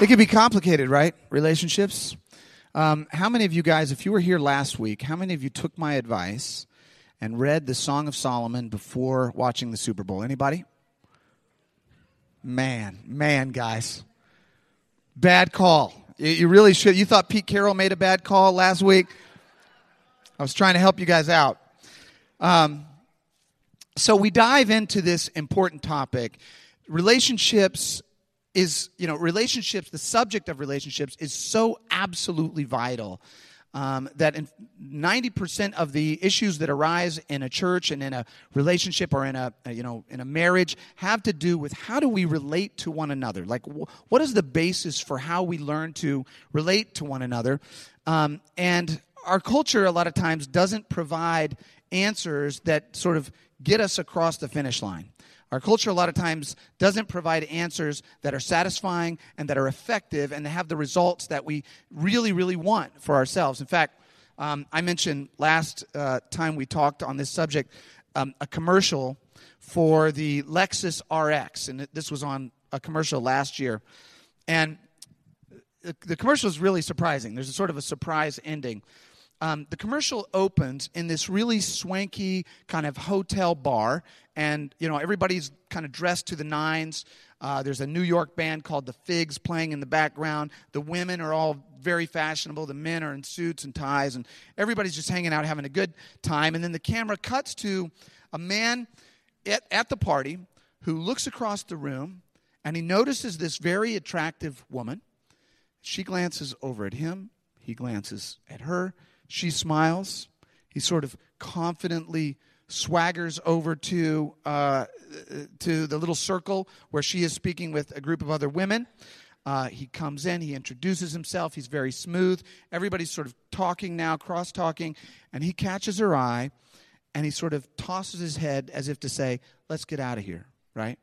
It can be complicated, right? Relationships. Um, how many of you guys, if you were here last week, how many of you took my advice and read the Song of Solomon before watching the Super Bowl? Anybody? Man, man, guys. Bad call. You, you really should. You thought Pete Carroll made a bad call last week? I was trying to help you guys out. Um, so we dive into this important topic. Relationships is, you know, relationships, the subject of relationships is so absolutely vital. Um, that in 90% of the issues that arise in a church and in a relationship or in a you know in a marriage have to do with how do we relate to one another like wh- what is the basis for how we learn to relate to one another um, and our culture a lot of times doesn't provide answers that sort of get us across the finish line our culture, a lot of times, doesn't provide answers that are satisfying and that are effective and have the results that we really, really want for ourselves. In fact, um, I mentioned last uh, time we talked on this subject um, a commercial for the Lexus RX, and this was on a commercial last year. And the, the commercial is really surprising. There's a sort of a surprise ending. Um, the commercial opens in this really swanky kind of hotel bar, and you know everybody's kind of dressed to the nines. Uh, there's a New York band called the Figs playing in the background. The women are all very fashionable. The men are in suits and ties, and everybody's just hanging out, having a good time. And then the camera cuts to a man at, at the party who looks across the room, and he notices this very attractive woman. She glances over at him. He glances at her she smiles. He sort of confidently swaggers over to uh, to the little circle where she is speaking with a group of other women. Uh, he comes in, he introduces himself, he's very smooth. Everybody's sort of talking now, cross talking, and he catches her eye and he sort of tosses his head as if to say, Let's get out of here, right?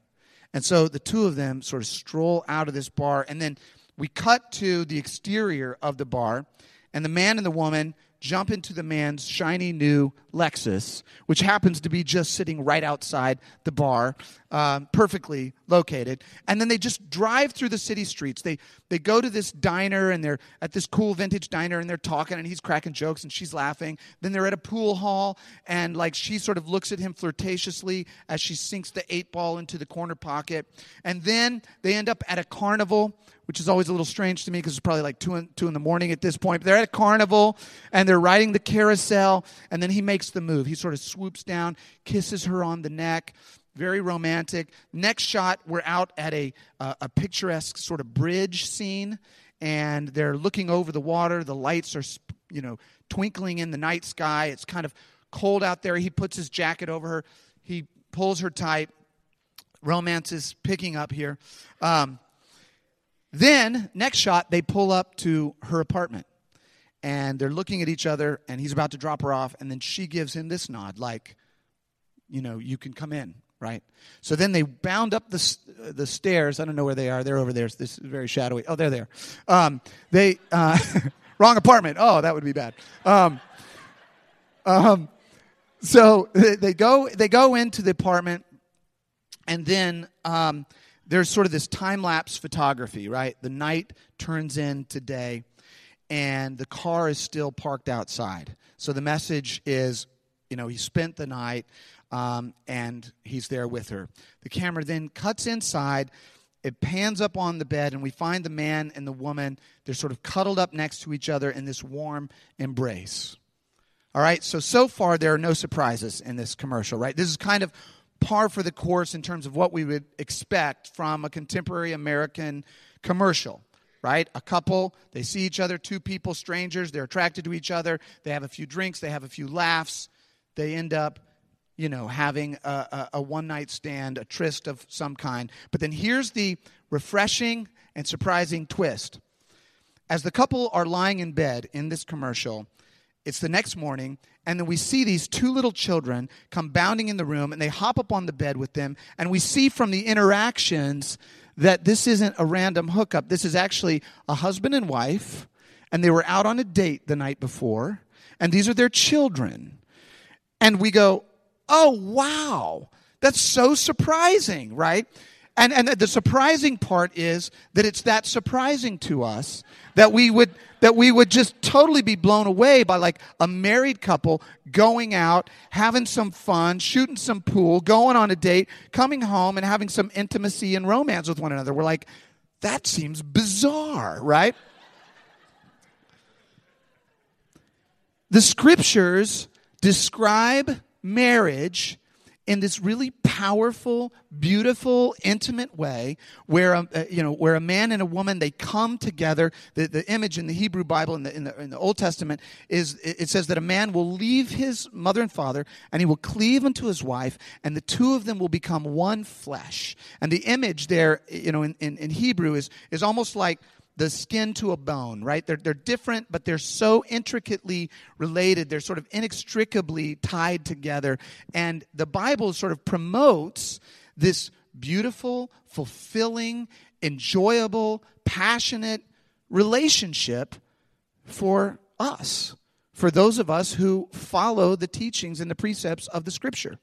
And so the two of them sort of stroll out of this bar, and then we cut to the exterior of the bar, and the man and the woman jump into the man's shiny new Lexus, which happens to be just sitting right outside the bar, um, perfectly located. And then they just drive through the city streets. They, they go to this diner and they're at this cool vintage diner and they're talking and he's cracking jokes and she's laughing. Then they're at a pool hall and like she sort of looks at him flirtatiously as she sinks the eight ball into the corner pocket. And then they end up at a carnival which is always a little strange to me because it's probably like two in, two in the morning at this point. But they're at a carnival and they're riding the carousel, and then he makes the move. He sort of swoops down, kisses her on the neck. Very romantic. Next shot, we're out at a, uh, a picturesque sort of bridge scene, and they're looking over the water. The lights are, you know, twinkling in the night sky. It's kind of cold out there. He puts his jacket over her. He pulls her tight. Romance is picking up here. Um, then, next shot, they pull up to her apartment and they're looking at each other and he's about to drop her off and then she gives him this nod like you know you can come in right? So then they bound up the, the stairs. I don't know where they are. They're over there. This is very shadowy. Oh they're there um, they uh, wrong apartment. Oh that would be bad. Um, um, so they go they go into the apartment and then um, there's sort of this time lapse photography, right? The night turns into day, and the car is still parked outside. So the message is, you know, he spent the night um, and he's there with her. The camera then cuts inside. It pans up on the bed, and we find the man and the woman. They're sort of cuddled up next to each other in this warm embrace. All right, so so far there are no surprises in this commercial, right? This is kind of par for the course in terms of what we would expect from a contemporary American commercial right? A couple, they see each other, two people, strangers, they're attracted to each other, they have a few drinks, they have a few laughs, they end up, you know, having a, a, a one night stand, a tryst of some kind. But then here's the refreshing and surprising twist. As the couple are lying in bed in this commercial, it's the next morning, and then we see these two little children come bounding in the room, and they hop up on the bed with them, and we see from the interactions that this isn't a random hookup. This is actually a husband and wife, and they were out on a date the night before, and these are their children. And we go, oh, wow, that's so surprising, right? And, and the surprising part is that it's that surprising to us that we would that we would just totally be blown away by like a married couple going out, having some fun, shooting some pool, going on a date, coming home and having some intimacy and romance with one another. We're like, that seems bizarre, right? the scriptures describe marriage in this really powerful, beautiful, intimate way where, a, um, uh, you know, where a man and a woman, they come together. The, the image in the Hebrew Bible, in the, in, the, in the Old Testament, is it says that a man will leave his mother and father and he will cleave unto his wife and the two of them will become one flesh. And the image there, you know, in, in, in Hebrew is, is almost like the skin to a bone, right? They're, they're different, but they're so intricately related. They're sort of inextricably tied together. And the Bible sort of promotes this beautiful, fulfilling, enjoyable, passionate relationship for us, for those of us who follow the teachings and the precepts of the Scripture.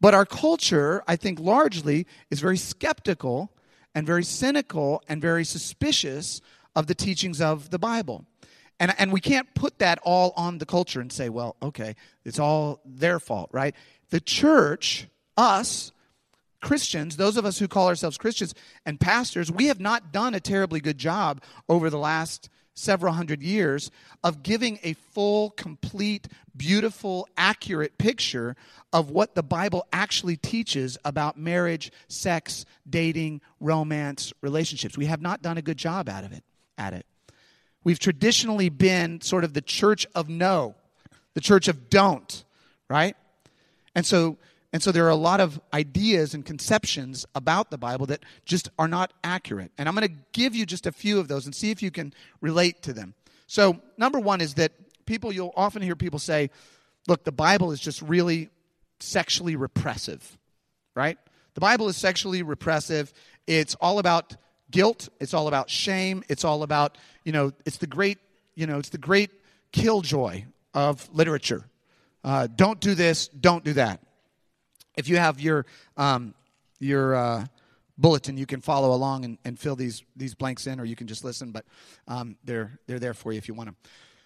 But our culture, I think largely, is very skeptical and very cynical and very suspicious of the teachings of the Bible. And, and we can't put that all on the culture and say, well, okay, it's all their fault, right? The church, us, Christians, those of us who call ourselves Christians and pastors, we have not done a terribly good job over the last several hundred years of giving a full, complete, beautiful, accurate picture of what the Bible actually teaches about marriage, sex, dating, romance, relationships. We have not done a good job out of it, at it. We've traditionally been sort of the church of no, the church of don't, right? And so and so there are a lot of ideas and conceptions about the Bible that just are not accurate. And I'm going to give you just a few of those and see if you can relate to them. So, number one is that people, you'll often hear people say, look, the Bible is just really sexually repressive, right? The Bible is sexually repressive. It's all about guilt, it's all about shame, it's all about, you know, it's the great, you know, it's the great killjoy of literature. Uh, don't do this, don't do that. If you have your, um, your uh, bulletin, you can follow along and, and, fill these, these blanks in, or you can just listen, but um, they're, they're there for you if you want them.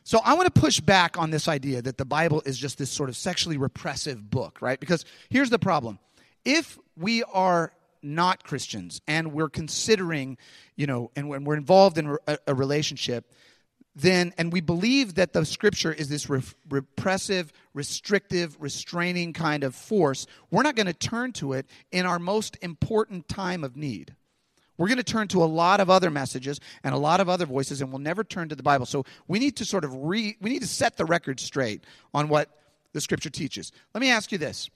So I want to push back on this idea that the Bible is just this sort of sexually repressive book, right? Because here's the problem. If we are not Christians and we're considering, you know, and when we're involved in a, a relationship, then, and we believe that the scripture is this re- repressive, restrictive, restraining kind of force, we're not going to turn to it in our most important time of need. We're going to turn to a lot of other messages and a lot of other voices, and we'll never turn to the Bible. So we need to sort of re, we need to set the record straight on what the scripture teaches. Let me ask you this.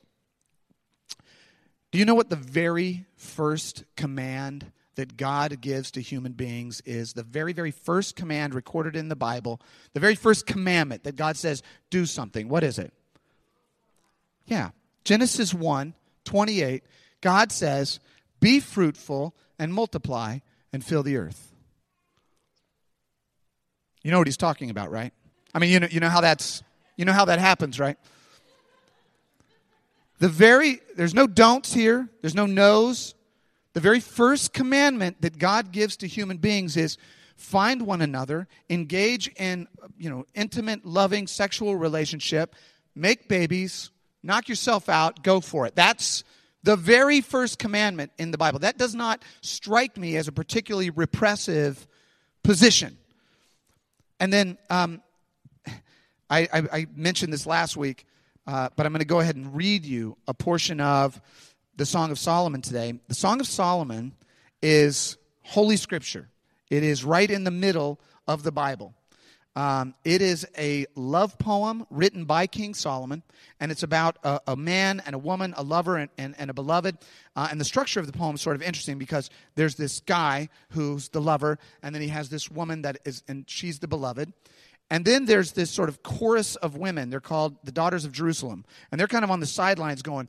Do you know what the very first command that God gives to human beings is the very, very first command recorded in the Bible, the very first commandment that God says, do something. What is it? Yeah. Genesis 1 28. God says, be fruitful and multiply and fill the earth. You know what he's talking about, right? I mean, you know, you know how that's you know how that happens, right? The very there's no don'ts here, there's no no's. The very first commandment that God gives to human beings is find one another, engage in, you know, intimate, loving sexual relationship, make babies, knock yourself out, go for it. That's the very first commandment in the Bible. That does not strike me as a particularly repressive position. And then um, I, I, mentioned this last week, uh, but I'm going to go ahead and read you a portion of the Song of Solomon today. The Song of Solomon is Holy Scripture, it is right in the middle of the Bible. Um, it is a love poem written by King Solomon, and it's about a, a man and a woman, a lover and, and, and a beloved. Uh, and the structure of the poem is sort of interesting because there's this guy who's the lover, and then he has this woman that is, and she's the beloved. And then there's this sort of chorus of women. They're called the Daughters of Jerusalem. And they're kind of on the sidelines going,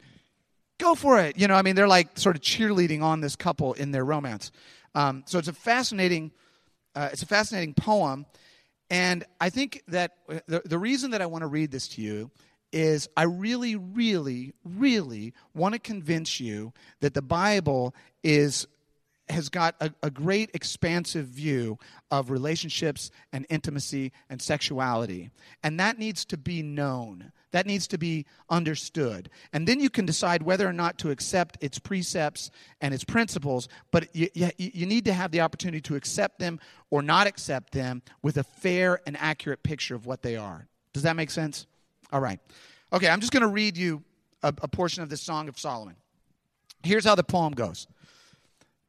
go for it. You know, I mean, they're like sort of cheerleading on this couple in their romance. Um, so it's a fascinating, uh, it's a fascinating poem, and I think that the, the reason that I want to read this to you is I really, really, really want to convince you that the Bible is has got a, a, great expansive view of relationships and intimacy and sexuality. And that needs to be known. That needs to be understood. And then you can decide whether or not to accept its precepts and its principles, but you, you, you need to have the opportunity to accept them or not accept them with a fair and accurate picture of what they are. Does that make sense? All right. Okay, I'm just going to read you a, a portion of this Song of Solomon. Here's how the poem goes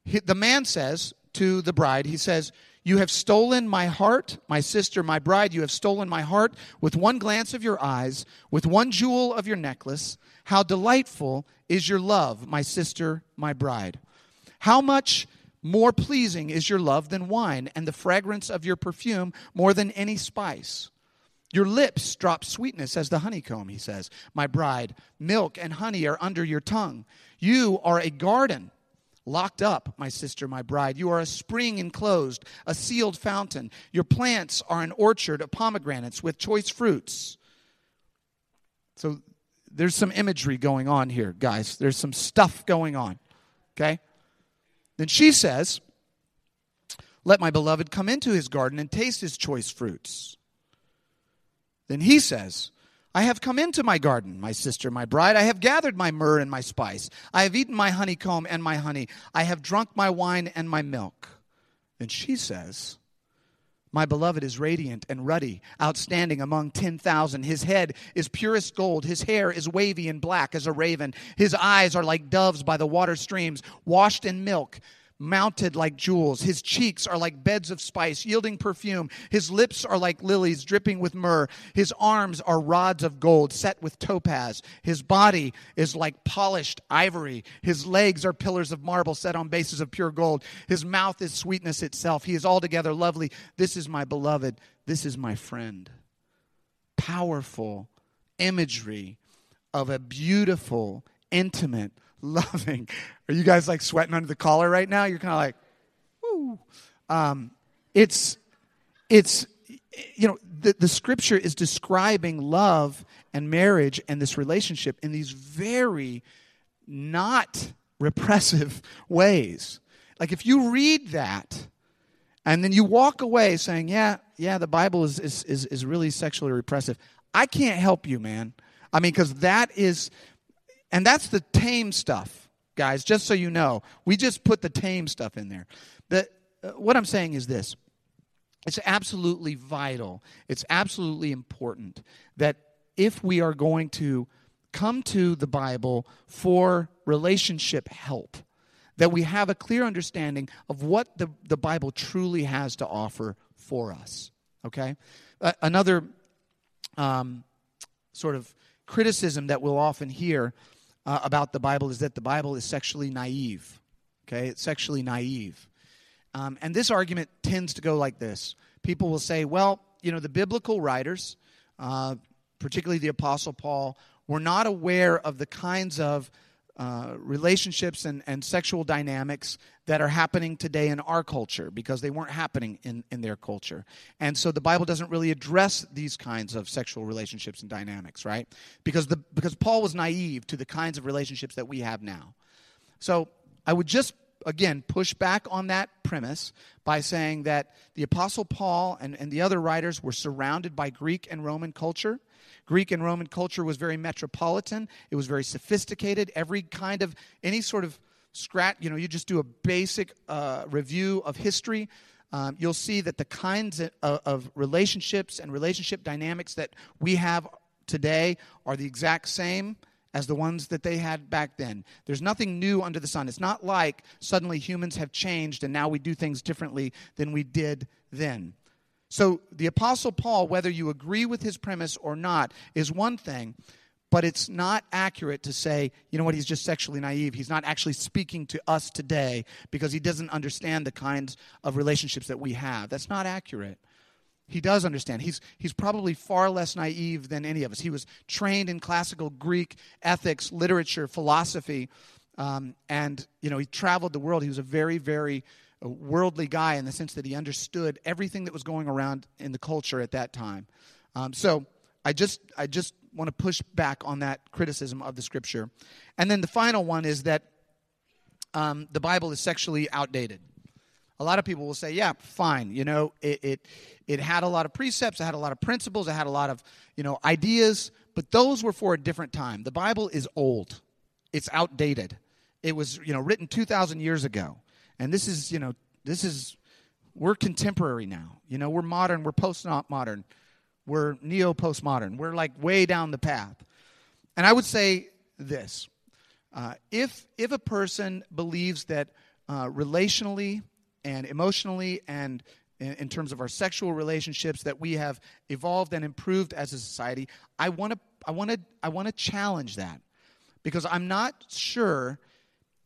he, the man says to the bride, he says, You have stolen my heart, my sister, my bride. You have stolen my heart with one glance of your eyes, with one jewel of your necklace. How delightful is your love, my sister, my bride. How much more pleasing is your love than wine, and the fragrance of your perfume more than any spice. Your lips drop sweetness as the honeycomb, he says. My bride, milk and honey are under your tongue. You are a garden Locked up, my sister, my bride. You are a spring enclosed, a sealed fountain. Your plants are an orchard of pomegranates with choice fruits. So there's some imagery going on here, guys. There's some stuff going on. Okay? Then she says, Let my beloved come into his garden and taste his choice fruits. Then he says, I have come into my garden, my sister, my bride. I have gathered my myrrh and my spice. I have eaten my honeycomb and my honey. I have drunk my wine and my milk. And she says, My beloved is radiant and ruddy, outstanding among 10,000. His head is purest gold. His hair is wavy and black as a raven. His eyes are like doves by the water streams, washed in milk mounted like jewels. His cheeks are like beds of spice, yielding perfume. His lips are like lilies, dripping with myrrh. His arms are rods of gold, set with topaz. His body is like polished ivory. His legs are pillars of marble, set on bases of pure gold. His mouth is sweetness itself. He is altogether lovely. This is my beloved. This is my friend. Powerful imagery of a beautiful, intimate, loving. Are you guys like sweating under the collar right now? You're kind of like, woo. Um, it's, it's, you know, the, the scripture is describing love and marriage and this relationship in these very not repressive ways. Like if you read that and then you walk away saying, yeah, yeah, the Bible is, is, is, is really sexually repressive, I can't help you, man. I mean, because that is and that's the tame stuff, guys, just so you know. We just put the tame stuff in there. But uh, what I'm saying is this it's absolutely vital, it's absolutely important that if we are going to come to the Bible for relationship help, that we have a clear understanding of what the, the Bible truly has to offer for us. Okay? Uh, another um, sort of criticism that we'll often hear uh, about the Bible is that the Bible is sexually naive. Okay, it's sexually naive. Um, and this argument tends to go like this people will say, well, you know, the biblical writers, uh, particularly the Apostle Paul, were not aware of the kinds of uh, relationships and, and sexual dynamics that are happening today in our culture because they weren't happening in, in their culture. And so the Bible doesn't really address these kinds of sexual relationships and dynamics, right? Because, the, because Paul was naive to the kinds of relationships that we have now. So I would just, again, push back on that premise by saying that the Apostle Paul and, and the other writers were surrounded by Greek and Roman culture Greek and Roman culture was very metropolitan, it was very sophisticated. Every kind of, any sort of scratch, you know, you just do a basic uh, review of history. Um, you'll see that the kinds of, of relationships and relationship dynamics that we have today are the exact same as the ones that they had back then. There's nothing new under the sun. It's not like suddenly humans have changed and now we do things differently than we did then. So the Apostle Paul, whether you agree with his premise or not, is one thing, but it's not accurate to say, you know what, he's just sexually naive. He's not actually speaking to us today because he doesn't understand the kinds of relationships that we have. That's not accurate. He does understand. He's, he's probably far less naive than any of us. He was trained in classical Greek ethics, literature, philosophy, um, and you know he traveled the world. He was a very, very worldly guy in the sense that he understood everything that was going around in the culture at that time. Um, so I just, I just want to push back on that criticism of the scripture. And then the final one is that um, the Bible is sexually outdated. A lot of people will say, yeah, fine. You know, it, it, it had a lot of precepts, it had a lot of principles, it had a lot of, you know, ideas, but those were for a different time. The Bible is old, it's outdated. It was, you know, written 2,000 years ago. And this is, you know, this is, we're contemporary now. You know, we're modern, we're post modern, we're neo postmodern. We're like way down the path. And I would say this uh, if, if a person believes that uh, relationally, and emotionally and in terms of our sexual relationships that we have evolved and improved as a society i want to i want to i want to challenge that. Because i'm not sure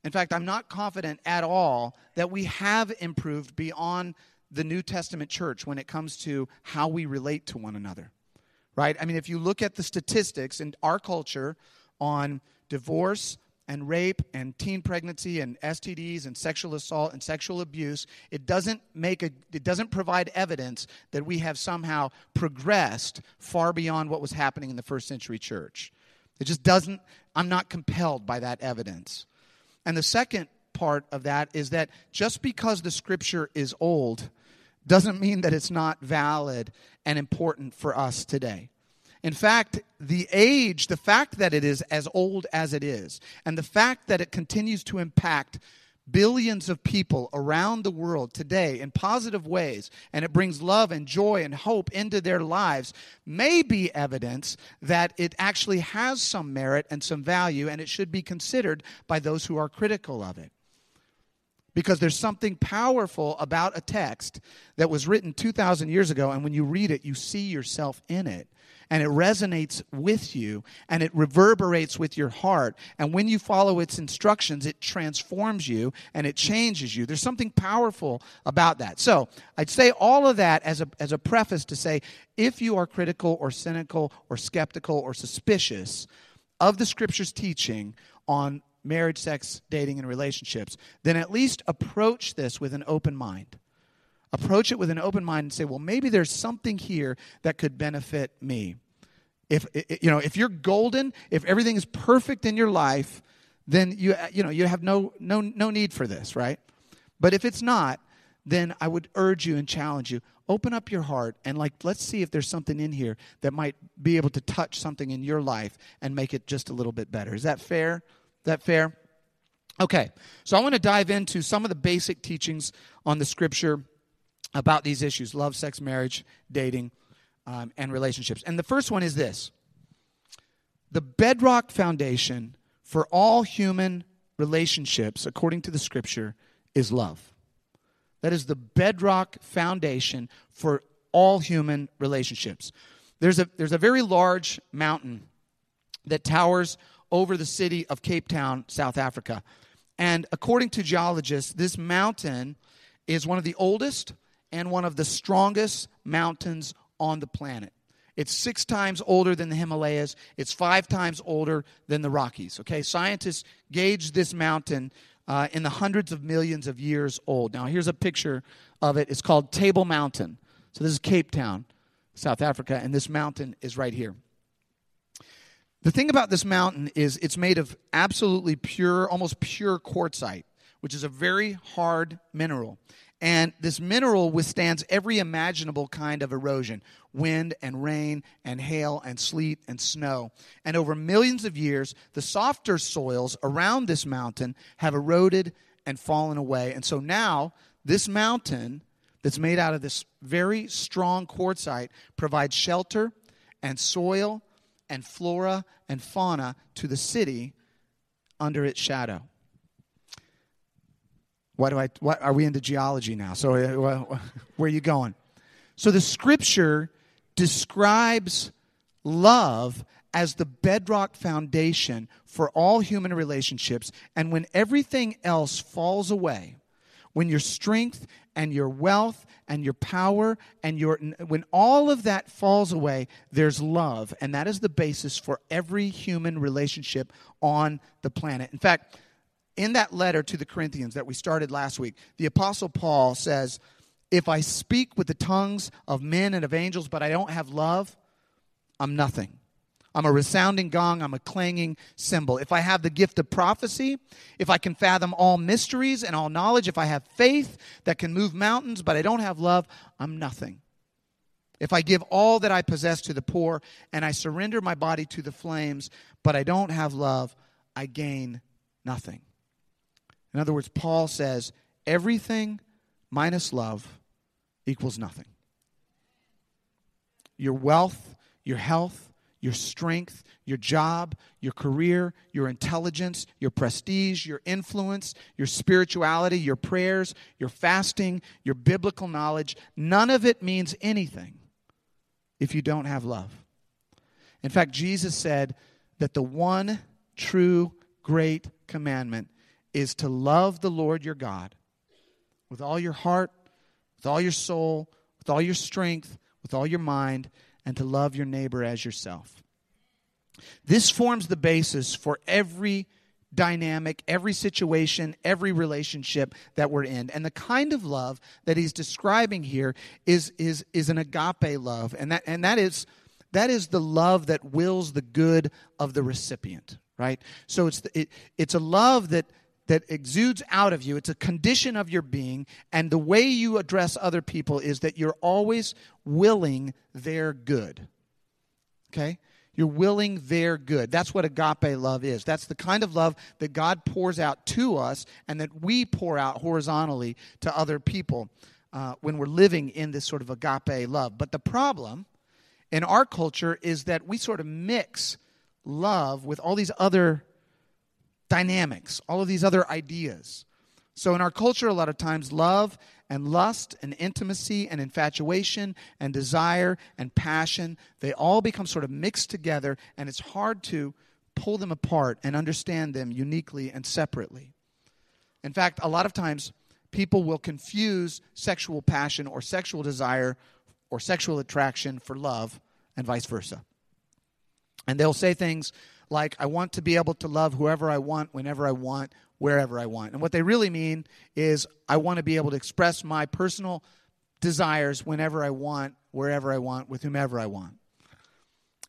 in fact i'm not confident at all that we have improved beyond the new testament church when it comes to how we relate to one another right? I mean if you look at the statistics in our culture on divorce and rape and teen pregnancy and STDs and sexual assault and sexual abuse, it doesn't make a it doesn't provide evidence that we have somehow progressed far beyond what was happening in the first century church. It just doesn't I'm not compelled by that evidence. And the second part of that is that just because the scripture is old doesn't mean that it's not valid and important for us today. In fact, the age, the fact that it is as old as it is, and the fact that it continues to impact billions of people around the world today in positive ways, and it brings love and joy and hope into their lives, may be evidence that it actually has some merit and some value, and it should be considered by those who are critical of it. Because there's something powerful about a text that was written 2,000 years ago, and when you read it, you see yourself in it and it resonates with you and it reverberates with your heart. And when you follow its instructions, it transforms you and it changes you. There's something powerful about that. So I'd say all of that as a, as a preface to say if you are critical or cynical or skeptical or suspicious of the scripture's teaching on marriage, sex, dating, and relationships, then at least approach this with an open mind approach it with an open mind and say, well, maybe there's something here that could benefit me. If you know, if you're golden, if everything is perfect in your life, then you uh, you know you have no no no need for this, right? But if it's not, then I would urge you and challenge you open up your heart and like let's see if there's something in here that might be able to touch something in your life and make it just a little bit better. Is that fair? Is that fair? Okay. So I want to dive into some of the basic teachings on the scripture about these issues love, sex, marriage, dating, um, and relationships. And the first one is this the bedrock foundation for all human relationships, according to the scripture, is love. That is the bedrock foundation for all human relationships. There's a, there's a very large mountain that towers over the city of Cape Town, South Africa. And according to geologists, this mountain is one of the oldest and one of the strongest mountains on the planet. It's six times older than the Himalayas. It's five times older than the Rockies. Okay, scientists gauge this mountain uh, in the hundreds of millions of years old. Now, here's a picture of it. It's called Table Mountain. So, this is Cape Town, South Africa, and this mountain is right here. The thing about this mountain is it's made of absolutely pure, almost pure quartzite, which is a very hard mineral. And this mineral withstands every imaginable kind of erosion wind and rain and hail and sleet and snow. And over millions of years, the softer soils around this mountain have eroded and fallen away. And so now, this mountain that's made out of this very strong quartzite provides shelter and soil and flora and fauna to the city under its shadow. Why do I? What are we into geology now? So uh, where are you going? So the scripture describes love as the bedrock foundation for all human relationships. And when everything else falls away, when your strength and your wealth and your power and your when all of that falls away there's love and that is the basis for every human relationship on the planet in fact in that letter to the Corinthians that we started last week, the Apostle Paul says, If I speak with the tongues of men and of angels, but I don't have love, I'm nothing. I'm a resounding gong. I'm a clanging cymbal. If I have the gift of prophecy, if I can fathom all mysteries and all knowledge, if I have faith that can move mountains, but I don't have love, I'm nothing. If I give all that I possess to the poor and I surrender my body to the flames, but I don't have love, I gain nothing. In other words, Paul says everything minus love equals nothing. Your wealth, your health, your strength, your job, your career, your intelligence, your prestige, your influence, your spirituality, your prayers, your fasting, your biblical knowledge, none of it means anything if you don't have love. In fact, Jesus said that the one true great commandment is to love the Lord your God with all your heart, with all your soul, with all your strength, with all your mind, and to love your neighbor as yourself. This forms the basis for every dynamic, every situation, every relationship that we're in. And the kind of love that he's describing here is, is, is an agape love. And that, and that is that is the love that wills the good of the recipient, right? So it's, the, it, it's a love that, that exudes out of you. It's a condition of your being. And the way you address other people is that you're always willing their good. Okay? You're willing their good. That's what agape love is. That's the kind of love that God pours out to us and that we pour out horizontally to other people uh, when we're living in this sort of agape love. But the problem in our culture is that we sort of mix love with all these other dynamics, all of these other ideas. So in our culture, a lot of times, love and lust and intimacy and infatuation and desire and passion, they all become sort of mixed together, and it's hard to pull them apart and understand them uniquely and separately. In fact, a lot of times people will confuse sexual passion or sexual desire or sexual attraction for love and vice versa. And they'll say things like, I want to be able to love whoever I want, whenever I want, wherever I want. And what they really mean is, I want to be able to express my personal desires whenever I want, wherever I want, with whomever I want.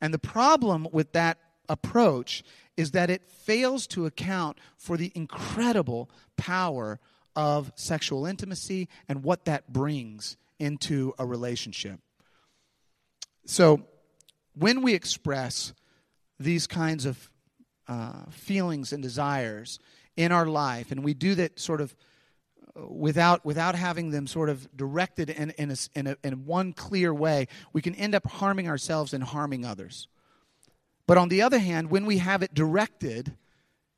And the problem with that approach is that it fails to account for the incredible power of sexual intimacy and what that brings into a relationship. So, when we express these kinds of uh, feelings and desires in our life, and we do that sort of uh, without without having them sort of directed in in, a, in, a, in one clear way, we can end up harming ourselves and harming others. But on the other hand, when we have it directed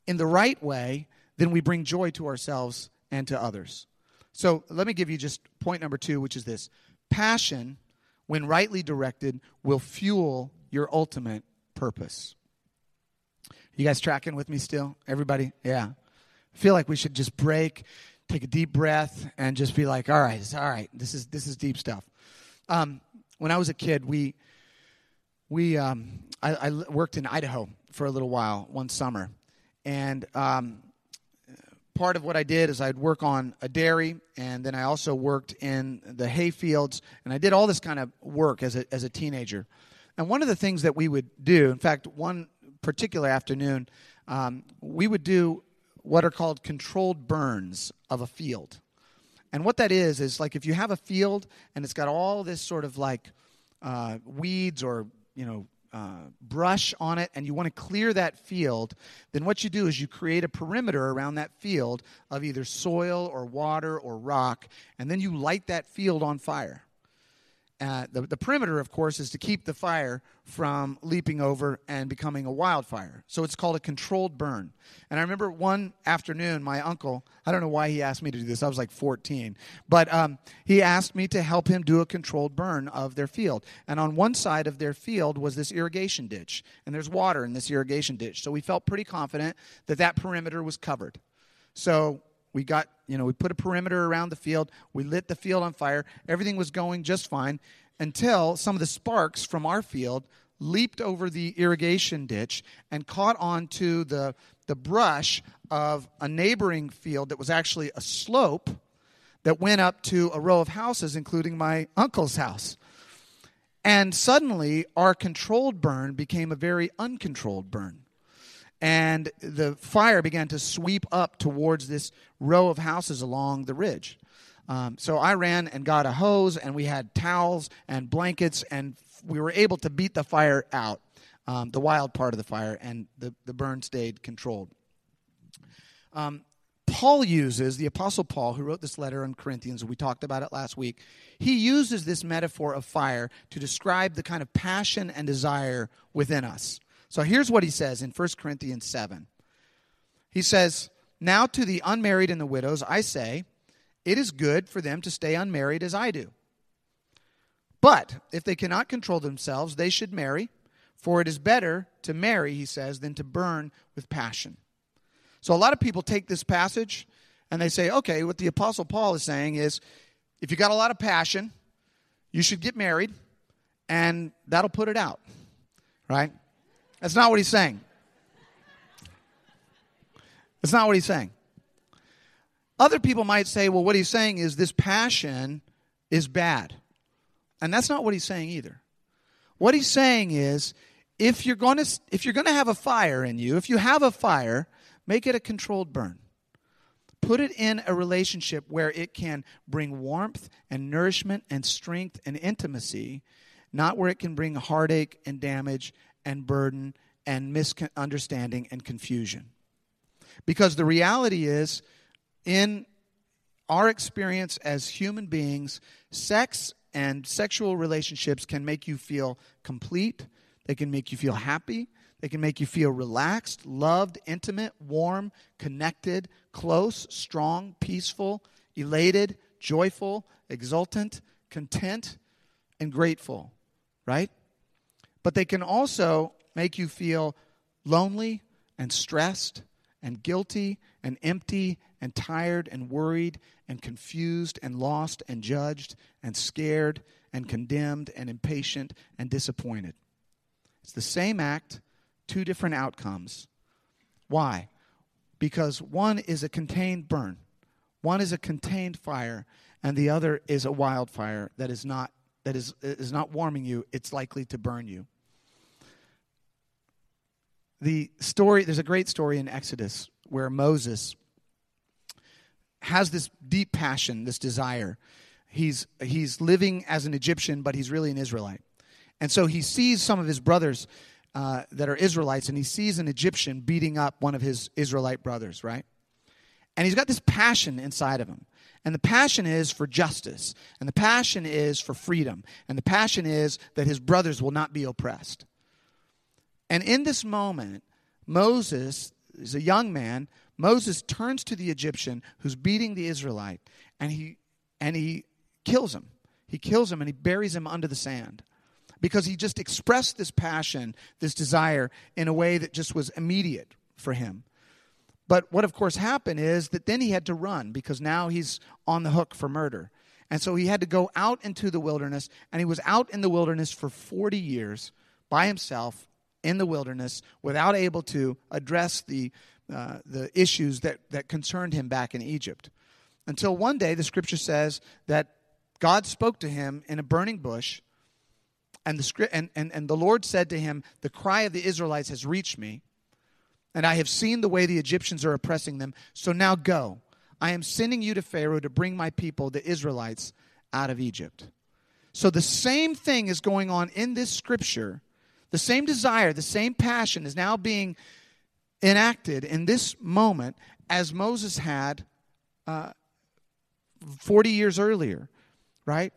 in the right way, then we bring joy to ourselves and to others. So let me give you just point number two, which is this passion, when rightly directed, will fuel your ultimate purpose. You guys tracking with me still? Everybody? Yeah. I feel like we should just break, take a deep breath, and just be like, all right, all right, this is this is deep stuff. Um, when I was a kid, we we um, I, I, worked in Idaho for a little while one summer, and um, part of what I did is I'd work on a dairy, and then I also worked in the hay fields, and I did all this kind of work as a as a teenager. And one of the things that we would do, in fact, one particular afternoon, um, we would do what are called controlled burns of a field. And what that is, is like if you have a field and it's got all this sort of like uh, weeds or, you know, uh, brush on it and you want to clear that field, then what you do is you create a perimeter around that field of either soil or water or rock, and then you light that field on fire. Uh, the, the perimeter, of course, is to keep the fire from leaping over and becoming a wildfire. So it's called a controlled burn. And I remember one afternoon, my uncle, I don't know why he asked me to do this, I was like 14, but um, he asked me to help him do a controlled burn of their field. And on one side of their field was this irrigation ditch, and there's water in this irrigation ditch. So we felt pretty confident that that perimeter was covered. So we got, you know, we put a perimeter around the field. We lit the field on fire. Everything was going just fine until some of the sparks from our field leaped over the irrigation ditch and caught onto the, the brush of a neighboring field that was actually a slope that went up to a row of houses, including my uncle's house. And suddenly, our controlled burn became a very uncontrolled burn. And the fire began to sweep up towards this row of houses along the ridge. Um, so I ran and got a hose, and we had towels and blankets, and we were able to beat the fire out, um, the wild part of the fire, and the, the burn stayed controlled. Um, Paul uses, the Apostle Paul, who wrote this letter in Corinthians, we talked about it last week, he uses this metaphor of fire to describe the kind of passion and desire within us. So here's what he says in 1 Corinthians 7. He says, Now to the unmarried and the widows, I say, it is good for them to stay unmarried as I do. But if they cannot control themselves, they should marry, for it is better to marry, he says, than to burn with passion. So a lot of people take this passage and they say, okay, what the Apostle Paul is saying is if you got a lot of passion, you should get married, and that'll put it out. Right? That's not what he's saying. That's not what he's saying. Other people might say, well, what he's saying is this passion is bad. And that's not what he's saying either. What he's saying is if you're going to if you're going to have a fire in you, if you have a fire, make it a controlled burn. Put it in a relationship where it can bring warmth and nourishment and strength and intimacy, not where it can bring heartache and damage and burden and misunderstanding and confusion. Because the reality is in our experience as human beings, sex and sexual relationships can make you feel complete, they can make you feel happy, they can make you feel relaxed, loved, intimate, warm, connected, close, strong, peaceful, elated, joyful, exultant, content, and grateful, right? But they can also make you feel lonely and stressed and guilty and empty and tired and worried and confused and lost and judged and scared and condemned and impatient and disappointed. It's the same act, two different outcomes. Why? Because one is a contained burn, one is a contained fire, and the other is a wildfire that is not that is, is not warming you, it's likely to burn you. The story, there's a great story in Exodus where Moses has this deep passion, this desire. He's, he's living as an Egyptian, but he's really an Israelite. And so he sees some of his brothers uh, that are Israelites, and he sees an Egyptian beating up one of his Israelite brothers, right? And he's got this passion inside of him. And the passion is for justice. And the passion is for freedom. And the passion is that his brothers will not be oppressed. And in this moment, Moses is a young man Moses turns to the Egyptian who's beating the Israelite and he and he kills him. He kills him and he buries him under the sand because he just expressed this passion, this desire in a way that just was immediate for him. But what of course happened is that then he had to run because now he's on the hook for murder. And so he had to go out into the wilderness and he was out in the wilderness for 40 years by himself in the wilderness without able to address the uh, the issues that, that concerned him back in Egypt. Until one day, the scripture says that God spoke to him in a burning bush, and the, and, and, and the Lord said to him, The cry of the Israelites has reached me, and I have seen the way the Egyptians are oppressing them. So now go. I am sending you to Pharaoh to bring my people, the Israelites, out of Egypt. So the same thing is going on in this scripture. The same desire, the same passion is now being enacted in this moment as Moses had uh, 40 years earlier, right?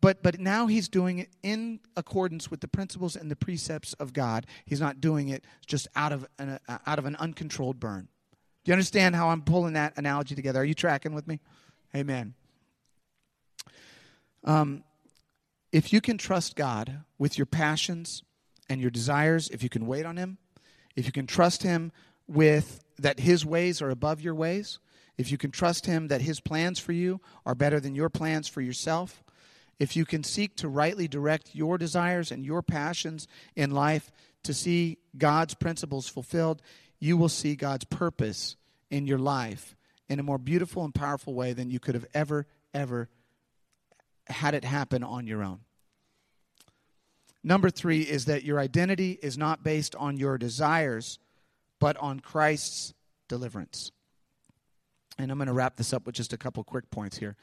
But, but now he's doing it in accordance with the principles and the precepts of God. He's not doing it just out of an, uh, out of an uncontrolled burn. Do you understand how I'm pulling that analogy together? Are you tracking with me? Amen. Um, if you can trust God with your passions and your desires, if you can wait on Him, if you can trust Him with that his ways are above your ways, if you can trust him that his plans for you are better than your plans for yourself, if you can seek to rightly direct your desires and your passions in life to see God's principles fulfilled, you will see God's purpose in your life in a more beautiful and powerful way than you could have ever, ever had it happen on your own. Number three is that your identity is not based on your desires, but on Christ's deliverance. And I'm going to wrap this up with just a couple quick points here.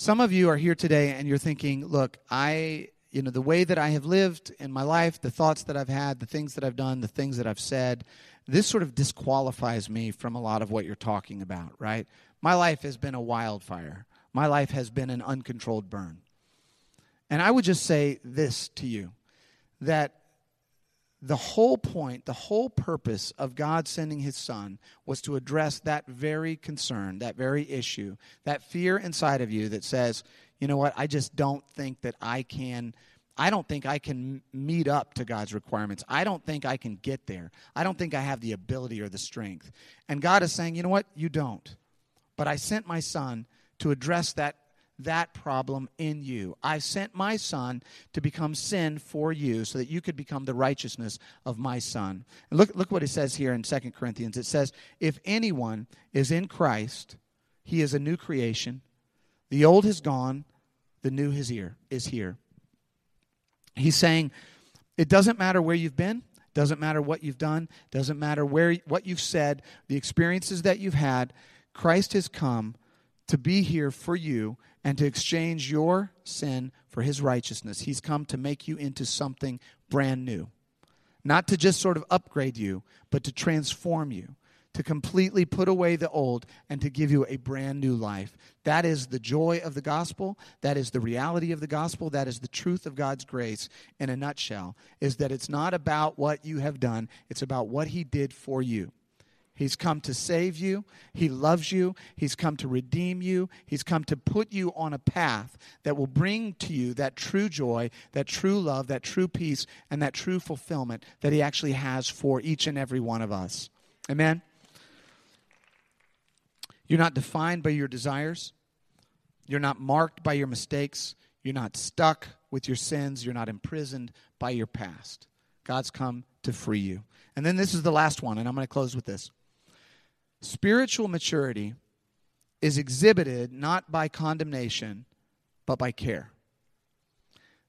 Some of you are here today and you're thinking, look, I, you know, the way that I have lived in my life, the thoughts that I've had, the things that I've done, the things that I've said, this sort of disqualifies me from a lot of what you're talking about, right? My life has been a wildfire. My life has been an uncontrolled burn. And I would just say this to you that the whole point, the whole purpose of God sending his son was to address that very concern, that very issue, that fear inside of you that says, you know what, I just don't think that I can. I don't think I can meet up to God's requirements. I don't think I can get there. I don't think I have the ability or the strength. And God is saying, you know what? You don't. But I sent my son to address that that problem in you. I sent my son to become sin for you so that you could become the righteousness of my son. And look, look what it says here in 2 Corinthians. It says, If anyone is in Christ, he is a new creation. The old has gone, the new is here. Is here. He's saying, it doesn't matter where you've been, doesn't matter what you've done, doesn't matter where what you've said, the experiences that you've had. Christ has come to be here for you and to exchange your sin for his righteousness. He's come to make you into something brand new. Not to just sort of upgrade you, but to transform you, to completely put away the old and to give you a brand new life. That is the joy of the gospel. That is the reality of the gospel. That is the truth of God's grace in a nutshell, is that it's not about what you have done, it's about what he did for you. He's come to save you. He loves you. He's come to redeem you. He's come to put you on a path that will bring to you that true joy, that true love, that true peace, and that true fulfillment that He actually has for each and every one of us. Amen? You're not defined by your desires. You're not marked by your mistakes. You're not stuck with your sins. You're not imprisoned by your past. God's come to free you. And then this is the last one, and I'm going to close with this. Spiritual maturity is exhibited not by condemnation, but by care.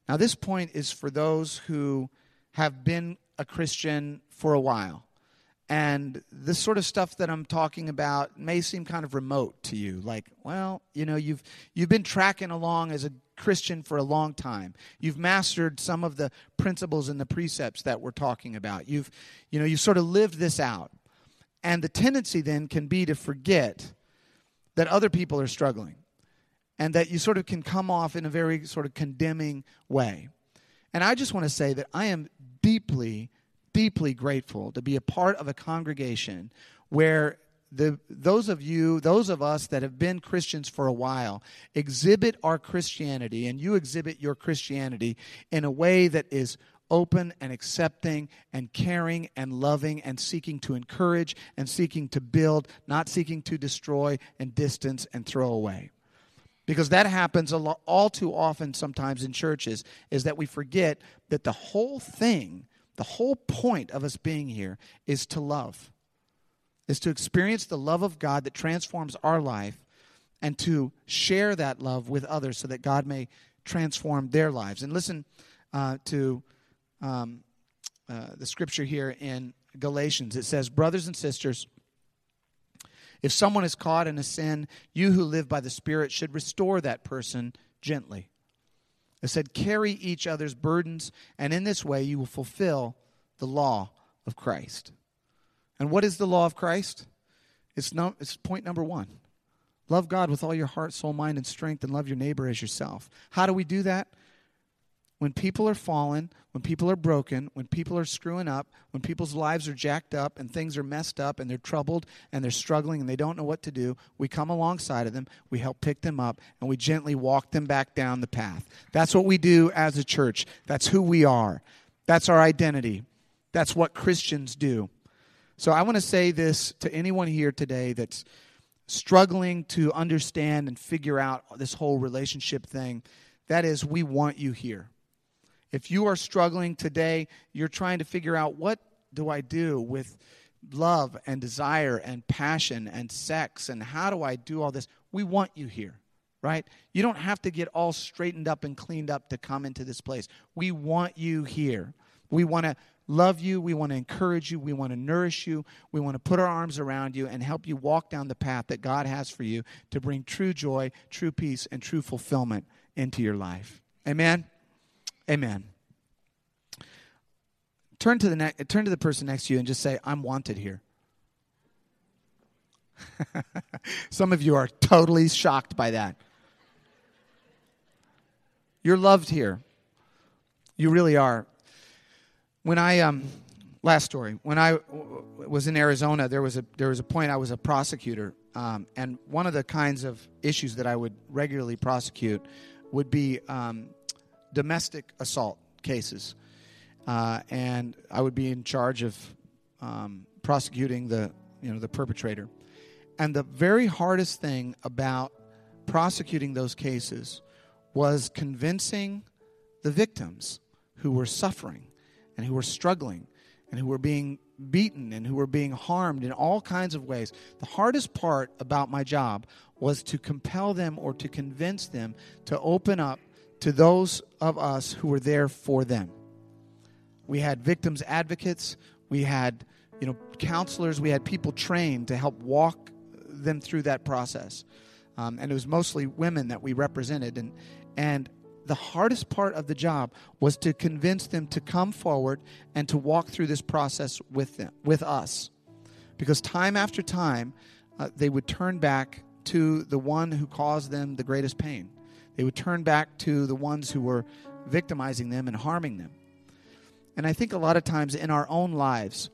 Now, this point is for those who have been a Christian for a while. And this sort of stuff that I'm talking about may seem kind of remote to you. Like, well, you know, you've, you've been tracking along as a Christian for a long time. You've mastered some of the principles and the precepts that we're talking about. You've, you know, you've sort of lived this out. And the tendency then can be to forget that other people are struggling and that you sort of can come off in a very sort of condemning way. And I just want to say that I am deeply, deeply grateful to be a part of a congregation where the, those of you, those of us that have been Christians for a while, exhibit our Christianity, and you exhibit your Christianity in a way that is open and accepting and caring and loving and seeking to encourage and seeking to build, not seeking to destroy and distance and throw away. Because that happens all too often sometimes in churches, is that we forget that the whole thing, the whole point of us being here is to love, is to experience the love of God that transforms our life and to share that love with others so that God may transform their lives. And listen uh, to um, uh, the scripture here in Galatians. It says, Brothers and sisters, if someone is caught in a sin, you who live by the Spirit should restore that person gently. It said, Carry each other's burdens, and in this way you will fulfill the law of Christ. And what is the law of Christ? It's, no, it's point number one. Love God with all your heart, soul, mind, and strength, and love your neighbor as yourself. How do we do that? When people are fallen, when people are broken, when people are screwing up, when people's lives are jacked up and things are messed up and they're troubled and they're struggling and they don't know what to do, we come alongside of them, we help pick them up, and we gently walk them back down the path. That's what we do as a church. That's who we are. That's our identity. That's what Christians do. So I want to say this to anyone here today that's struggling to understand and figure out this whole relationship thing. That is, we want you here. If you are struggling today, you're trying to figure out what do I do with love and desire and passion and sex and how do I do all this? We want you here. right? You don't have to get all straightened up and cleaned up to come into this place. We want you here. We want to love you. We want to encourage you. We want to nourish you. We want to put our arms around you and help you walk down the path that God has for you to bring true joy, true peace, and true fulfillment into your life. Amen. Amen. Turn to the ne- turn to the person next to you and just say, "I'm wanted here." Some of you are totally shocked by that. You're loved here. You really are. When I um last story, when I was in Arizona, there was a there was a point I was a prosecutor, um, and one of the kinds of issues that I would regularly prosecute would be um, domestic assault cases, uh, and I would be in charge of um, prosecuting the you know the perpetrator. And the very hardest thing about prosecuting those cases was convincing the victims who were suffering and who were struggling and who were being beaten and who were being harmed in all kinds of ways. The hardest part about my job was to compel them or to convince them to open up to those of us who were there for them. We had victims advocates, we had you know counselors, we had people trained to help walk them through that process. Um, and it was mostly women that we represented and and the hardest part of the job was to convince them to come forward and to walk through this process with them with us because time after time uh, they would turn back to the one who caused them the greatest pain. They would turn back to the ones who were victimizing them and harming them. And i think a lot of times in our own lives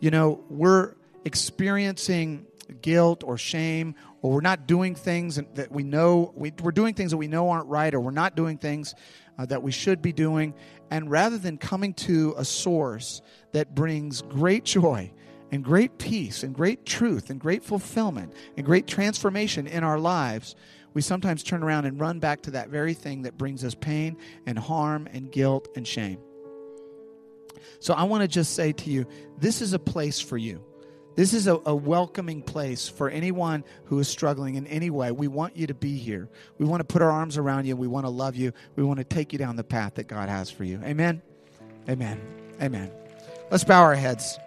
you know we're experiencing guilt or shame or we're not doing things that we know we, are doing things that we know aren't right or we're not doing things uh, that we should be doing. And rather than coming to a source that brings great joy and great peace and great truth and great fulfillment and great transformation in our lives we sometimes turn around and run back to that very thing that brings us pain and harm and guilt and shame so i want to just say to you this is a place for you this is a, a, welcoming place for anyone who is struggling in any way. We want you to be here. We want to put our arms around you. We want to love you. We want to take you down the path that God has for you. Amen. Amen. Amen. Let's bow our heads.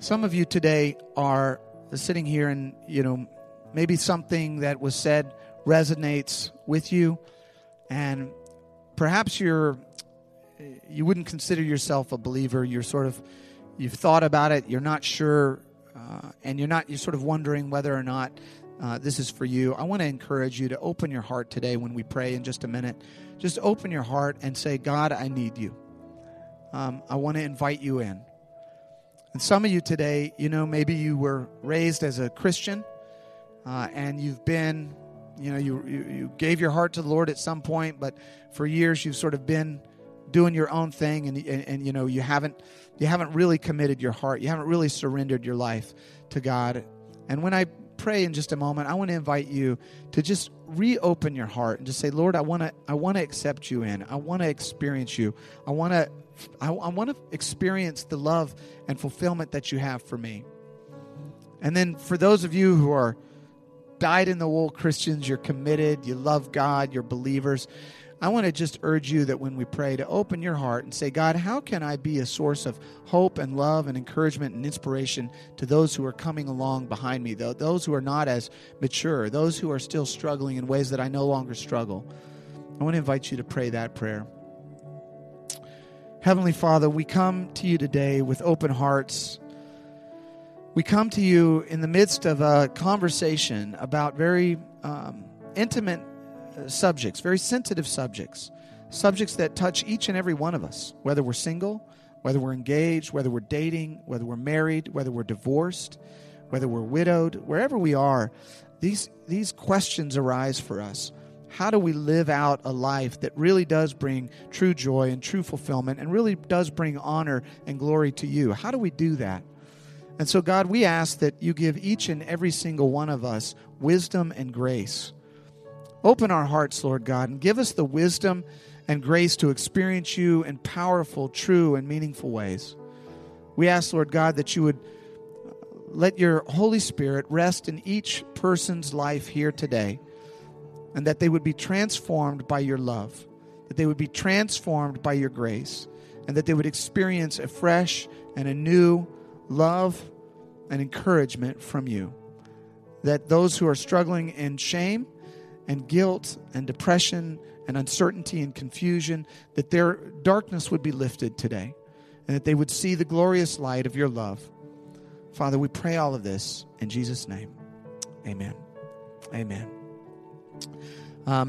Some of you today are sitting here and, you know, maybe something that was said resonates with you and perhaps you're you wouldn't consider yourself a believer. You're sort of you've thought about it, you're not sure, uh, and you're not, you're sort of wondering whether or not uh, this is for you, I want to encourage you to open your heart today when we pray in just a minute. Just open your heart and say, God, I need you. Um, I want to invite you in. And some of you today, you know, maybe you were raised as a Christian uh, and you've been, you know, you, you, you gave your heart to the Lord at some point, but for years you've sort of been doing your own thing and, and, and, you know you haven't you haven't really committed your heart. You haven't really surrendered your life to god. And when i pray in just a moment i want to invite you to just reopen your heart and just say lord i want to i want to accept you in. I want to experience you. I want to I, I want to experience the love and fulfillment that you have for me and then for those of you who are dyed in the wool christians you're committed you love god you're believers I want to just urge you that when we pray to open your heart and say, God, how can I be a source of hope and love and encouragement and inspiration to those who are coming along behind me, those who are not as mature, those who are still struggling in ways that I no longer struggle? I want to invite you to pray that prayer. Heavenly Father, we come to you today with open hearts. We come to you in the midst of a conversation about very um, intimate subjects, very sensitive subjects, subjects that touch each and every one of us, whether we're single, whether we're engaged, whether we're dating, whether we're married, whether we're divorced, whether we're widowed, wherever we are, these, these questions arise for us. How do we live out a life that really does bring true joy and true fulfillment and really does bring honor and glory to you? How do we do that? And so, God, we ask that you give each and every single one of us wisdom and grace Open our hearts, Lord God, and give us the wisdom and grace to experience you in powerful, true, and meaningful ways. We ask, Lord God, that you would let your Holy Spirit rest in each person's life here today, and that they would be transformed by your love, that they would be transformed by your grace, and that they would experience a fresh and a new love and encouragement from you. That those who are struggling in shame and guilt and depression and uncertainty and confusion, that their darkness would be lifted today, and that they would see the glorious light of your love. Father, we pray all of this in Jesus' name. Amen. Amen. Um,